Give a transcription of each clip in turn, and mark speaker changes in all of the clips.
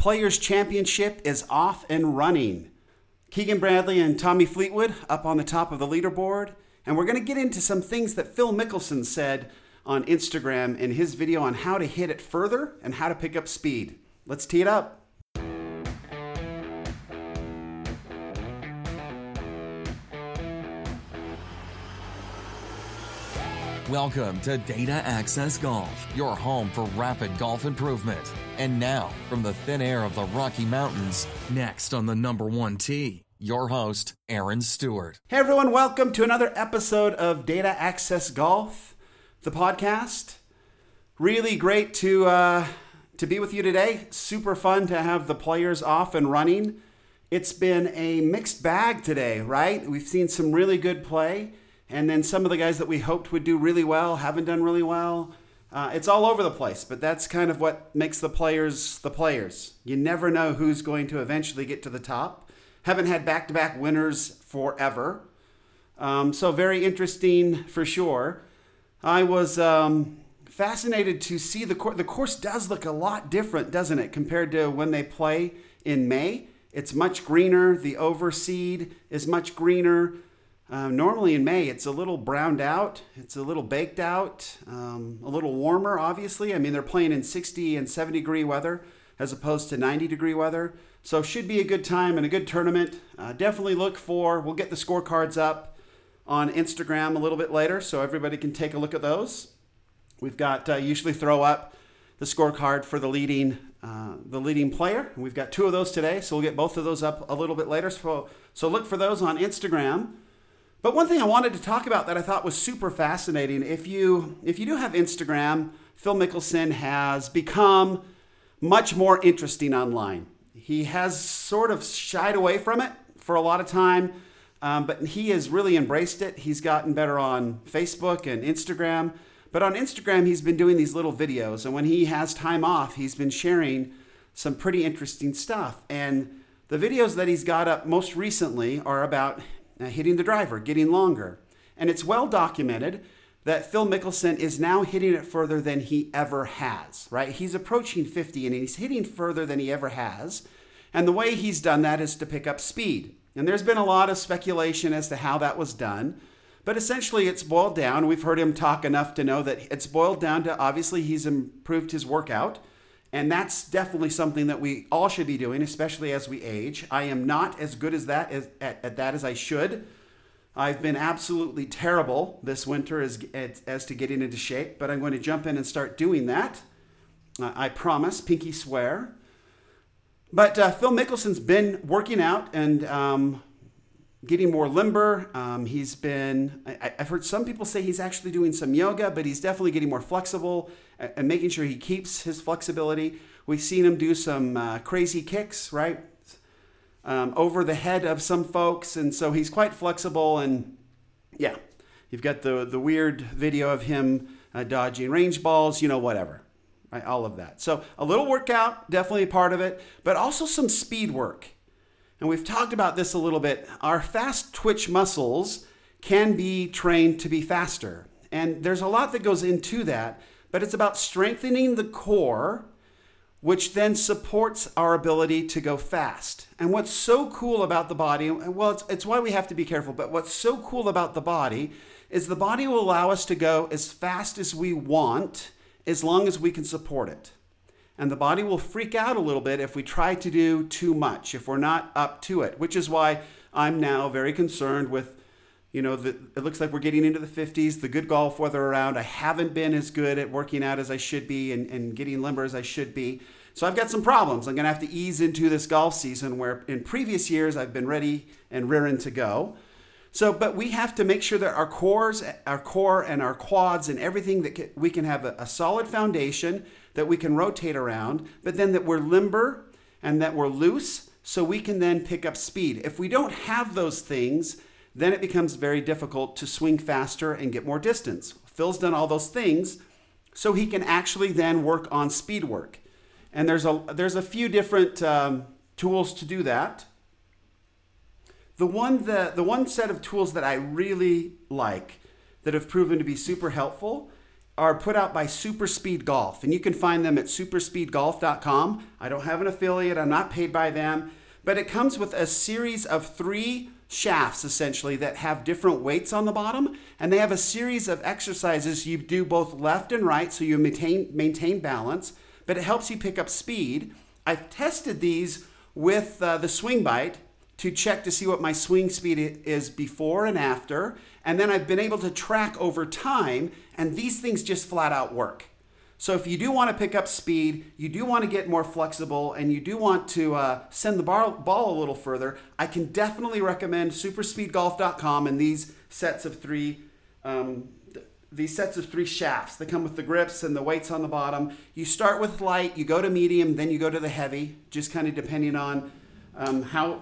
Speaker 1: Players Championship is off and running. Keegan Bradley and Tommy Fleetwood up on the top of the leaderboard. And we're going to get into some things that Phil Mickelson said on Instagram in his video on how to hit it further and how to pick up speed. Let's tee it up.
Speaker 2: Welcome to Data Access Golf, your home for rapid golf improvement. And now, from the thin air of the Rocky Mountains, next on the number one tee, your host, Aaron Stewart.
Speaker 1: Hey everyone, welcome to another episode of Data Access Golf, the podcast. Really great to uh, to be with you today. Super fun to have the players off and running. It's been a mixed bag today, right? We've seen some really good play and then some of the guys that we hoped would do really well haven't done really well. Uh, it's all over the place, but that's kind of what makes the players the players. You never know who's going to eventually get to the top. Haven't had back to back winners forever. Um, so, very interesting for sure. I was um, fascinated to see the course. The course does look a lot different, doesn't it, compared to when they play in May? It's much greener. The overseed is much greener. Um, normally in May, it's a little browned out, it's a little baked out, um, a little warmer, obviously. I mean, they're playing in 60 and 70 degree weather as opposed to 90 degree weather. So, should be a good time and a good tournament. Uh, definitely look for, we'll get the scorecards up on Instagram a little bit later so everybody can take a look at those. We've got, uh, usually throw up the scorecard for the leading uh, the leading player. We've got two of those today, so we'll get both of those up a little bit later. So, so look for those on Instagram. But one thing I wanted to talk about that I thought was super fascinating, if you if you do have Instagram, Phil Mickelson has become much more interesting online. He has sort of shied away from it for a lot of time, um, but he has really embraced it. He's gotten better on Facebook and Instagram. But on Instagram, he's been doing these little videos, and when he has time off, he's been sharing some pretty interesting stuff. And the videos that he's got up most recently are about uh, hitting the driver, getting longer. And it's well documented that Phil Mickelson is now hitting it further than he ever has, right? He's approaching 50 and he's hitting further than he ever has. And the way he's done that is to pick up speed. And there's been a lot of speculation as to how that was done. But essentially, it's boiled down. We've heard him talk enough to know that it's boiled down to obviously he's improved his workout. And that's definitely something that we all should be doing, especially as we age. I am not as good as that as, at, at that as I should. I've been absolutely terrible this winter as, as, as, to getting into shape, but I'm going to jump in and start doing that. Uh, I promise, pinky swear. But uh, Phil Mickelson's been working out and um, getting more limber. Um, he's been, I, have heard some people say he's actually doing some yoga, but he's definitely getting more flexible and, making sure he keeps his flexibility. We've seen him do some uh, crazy kicks, right? Um, over the head of some folks. And so he's quite flexible. And yeah, you've got the, the weird video of him uh, dodging range balls, you know, whatever. Right, all of that. So a little workout, definitely a part of it, but also some speed work and we've talked about this a little bit. Our fast twitch muscles can be trained to be faster. And there's a lot that goes into that, but it's about strengthening the core, which then supports our ability to go fast. And what's so cool about the body, well, it's, it's why we have to be careful, but what's so cool about the body is the body will allow us to go as fast as we want as long as we can support it and the body will freak out a little bit if we try to do too much, if we're not up to it, which is why I'm now very concerned with, you know, the, it looks like we're getting into the 50s, the good golf weather around. I haven't been as good at working out as I should be and, and getting limber as I should be. So I've got some problems. I'm going to have to ease into this golf season where in previous years I've been ready and rearing to go. So, but we have to make sure that our cores, our core and our quads and everything that we can have a, a solid foundation that we can rotate around, but then that we're limber and that we're loose so we can then pick up speed. If we don't have those things, then it becomes very difficult to swing faster and get more distance. Phil's done all those things so he can actually then work on speed work. And there's a, there's a few different um, tools to do that. The one, the, the one set of tools that I really like that have proven to be super helpful are put out by Super Speed Golf, and you can find them at superspeedgolf.com. I don't have an affiliate, I'm not paid by them, but it comes with a series of three shafts essentially that have different weights on the bottom, and they have a series of exercises you do both left and right so you maintain maintain balance, but it helps you pick up speed. I've tested these with uh, the SwingByte to check to see what my swing speed is before and after. And then I've been able to track over time, and these things just flat out work. So if you do want to pick up speed, you do want to get more flexible, and you do want to uh, send the bar, ball a little further, I can definitely recommend superspeedgolf.com and these sets of three. Um, these sets of three shafts that come with the grips and the weights on the bottom. You start with light, you go to medium, then you go to the heavy, just kind of depending on um, how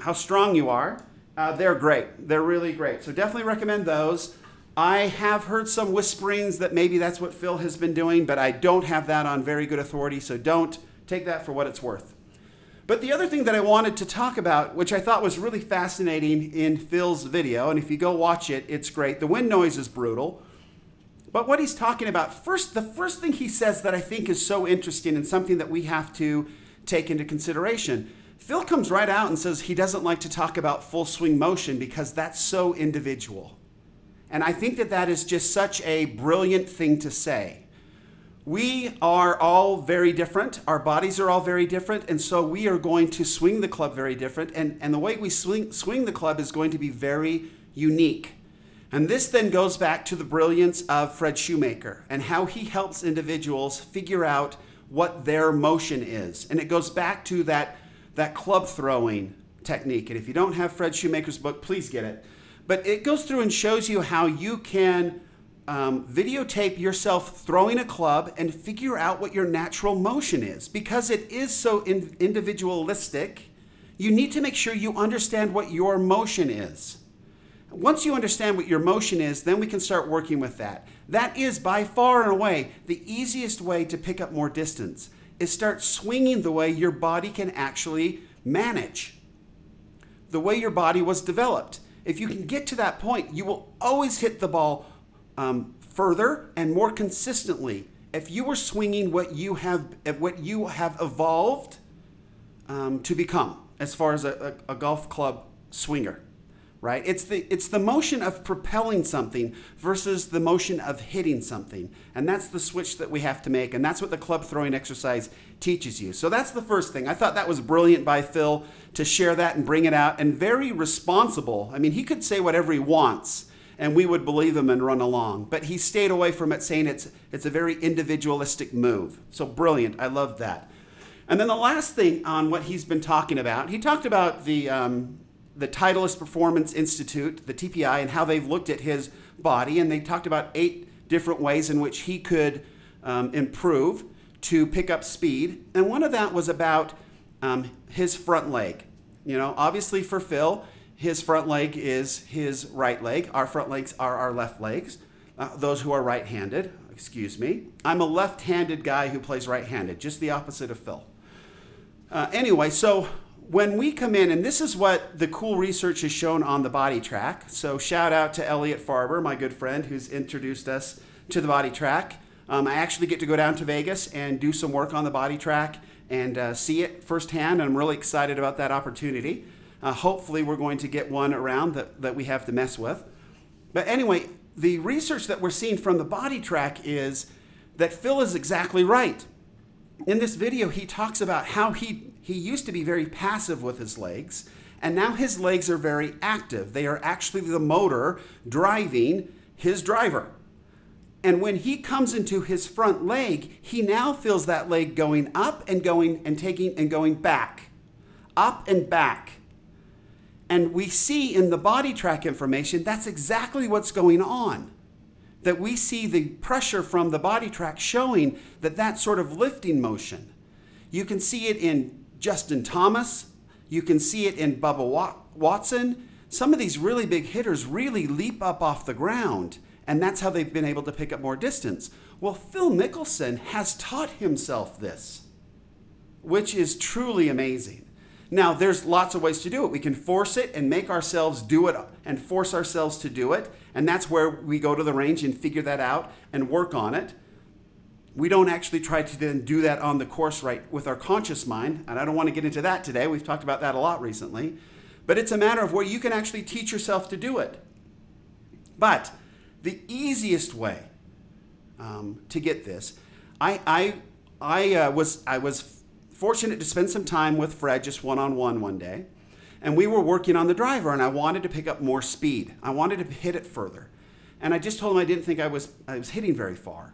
Speaker 1: how strong you are. Uh, they're great. They're really great. So definitely recommend those. I have heard some whisperings that maybe that's what Phil has been doing, but I don't have that on very good authority, so don't take that for what it's worth. But the other thing that I wanted to talk about, which I thought was really fascinating in Phil's video, and if you go watch it, it's great. The wind noise is brutal. But what he's talking about, first, the first thing he says that I think is so interesting and something that we have to take into consideration Phil comes right out and says he doesn't like to talk about full swing motion because that's so individual. And I think that that is just such a brilliant thing to say. We are all very different. Our bodies are all very different. And so we are going to swing the club very different. And, and the way we swing, swing the club is going to be very unique. And this then goes back to the brilliance of Fred Shoemaker and how he helps individuals figure out what their motion is. And it goes back to that that club throwing technique. And if you don't have Fred Shoemaker's book, please get it. But it goes through and shows you how you can um, videotape yourself throwing a club and figure out what your natural motion is. Because it is so in- individualistic, you need to make sure you understand what your motion is. Once you understand what your motion is, then we can start working with that. That is by far and away the easiest way to pick up more distance is start swinging the way your body can actually manage, the way your body was developed. If you can get to that point, you will always hit the ball um, further and more consistently. If you were swinging what you have, what you have evolved um, to become, as far as a, a, a golf club swinger, right? It's the it's the motion of propelling something versus the motion of hitting something. And that's the switch that we have to make and that's what the club throwing exercise teaches you. So that's the first thing. I thought that was brilliant by Phil to share that and bring it out and very responsible. I mean, he could say whatever he wants and we would believe him and run along. But he stayed away from it saying it's it's a very individualistic move. So brilliant. I love that. And then the last thing on what he's been talking about, he talked about the um, the Titleist Performance Institute, the TPI, and how they've looked at his body, and they talked about eight different ways in which he could um, improve to pick up speed. And one of that was about um, his front leg. You know, obviously for Phil, his front leg is his right leg. Our front legs are our left legs. Uh, those who are right handed, excuse me. I'm a left handed guy who plays right handed, just the opposite of Phil. Uh, anyway, so when we come in, and this is what the cool research has shown on the BodiTrak. So shout out to Elliot Farber, my good friend, who's introduced us to the BodiTrak. Um, I actually get to go down to Vegas and do some work on the BodiTrak and uh, see it firsthand. And I'm really excited about that opportunity. Uh, hopefully, we're going to get one around that, that we have to mess with. But anyway, the research that we're seeing from the BodiTrak is that Phil is exactly right. In this video, he talks about how he he used to be very passive with his legs, and now his legs are very active. They are actually the motor driving his driver. And when he comes into his front leg, he now feels that leg going up and going and taking and going back, up and back. And we see in the BodiTrak information that's exactly what's going on. That we see the pressure from the BodiTrak showing that that sort of lifting motion. You can see it in Justin Thomas. You can see it in Bubba Watson. Some of these really big hitters really leap up off the ground, and that's how they've been able to pick up more distance. Well, Phil Mickelson has taught himself this, which is truly amazing. Now, there's lots of ways to do it. We can force it and make ourselves do it and force ourselves to do it. And that's where we go to the range and figure that out and work on it. We don't actually try to then do that on the course right with our conscious mind. And I don't want to get into that today. We've talked about that a lot recently. But it's a matter of where you can actually teach yourself to do it. But the easiest way um, to get this, I, I, I, uh, was, I was fortunate to spend some time with Fred just one on one one day. And we were working on the driver, and I wanted to pick up more speed. I wanted to hit it further. And I just told him I didn't think I was, I was hitting very far.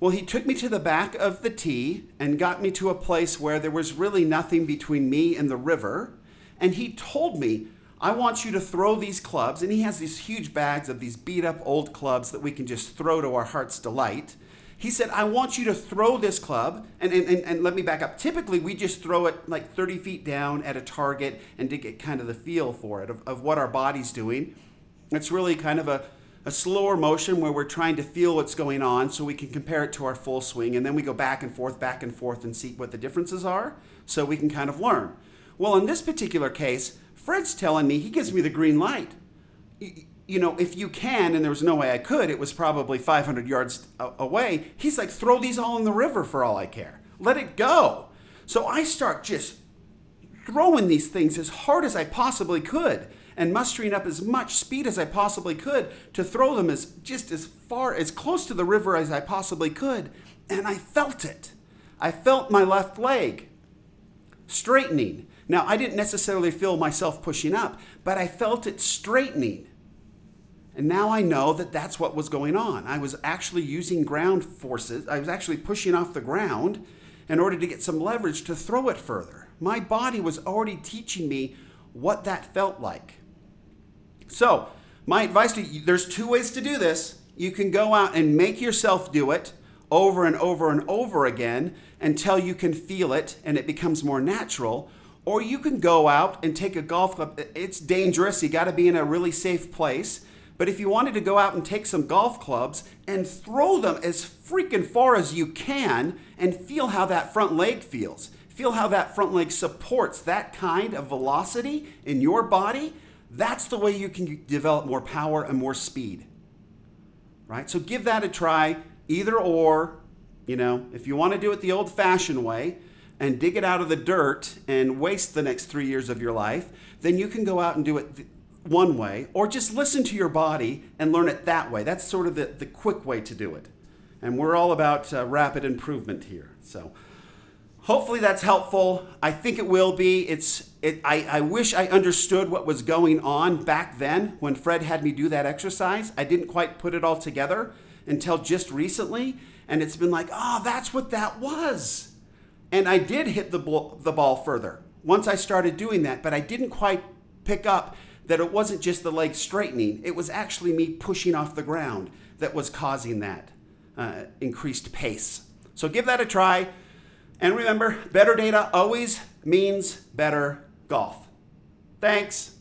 Speaker 1: Well, he took me to the back of the tee and got me to a place where there was really nothing between me and the river. And he told me, I want you to throw these clubs. And he has these huge bags of these beat up old clubs that we can just throw to our heart's delight. He said, I want you to throw this club. And, and, and, and let me back up. Typically, we just throw it like 30 feet down at a target and to get kind of the feel for it of, of what our body's doing. It's really kind of a, a slower motion where we're trying to feel what's going on so we can compare it to our full swing. And then we go back and forth, back and forth, and see what the differences are so we can kind of learn. Well, in this particular case, Fred's telling me, he gives me the green light you know, if you can, and there was no way I could, it was probably 500 yards away. He's like, throw these all in the river for all I care. Let it go. So I start just throwing these things as hard as I possibly could and mustering up as much speed as I possibly could to throw them as just as far as close to the river as I possibly could. And I felt it. I felt my left leg straightening. Now, I didn't necessarily feel myself pushing up, but I felt it straightening. And now I know that that's what was going on. I was actually using ground forces, I was actually pushing off the ground in order to get some leverage to throw it further. My body was already teaching me what that felt like. So, my advice to you there's two ways to do this. You can go out and make yourself do it over and over and over again until you can feel it and it becomes more natural. Or you can go out and take a golf club. It's dangerous. You got to be in a really safe place. But if you wanted to go out and take some golf clubs and throw them as freaking far as you can and feel how that front leg feels, feel how that front leg supports that kind of velocity in your body, that's the way you can develop more power and more speed. Right? So give that a try, either or. You know, if you want to do it the old fashioned way and dig it out of the dirt and waste the next three years of your life, then you can go out and do it one way, or just listen to your body and learn it that way. That's sort of the, the quick way to do it. And we're all about uh, rapid improvement here. So hopefully that's helpful. I think it will be. It's it, I, I wish I understood what was going on back then when Fred had me do that exercise. I didn't quite put it all together until just recently. And it's been like, oh, that's what that was. And I did hit the ball, the ball further once I started doing that, but I didn't quite pick up that it wasn't just the leg straightening, it was actually me pushing off the ground that was causing that uh, increased pace. So give that a try. And remember, better data always means better golf. Thanks.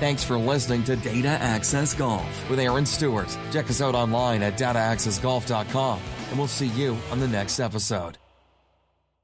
Speaker 2: Thanks for listening to Data Access Golf with Aaron Stewart. Check us out online at dataaccessgolf.com, and we'll see you on the next episode.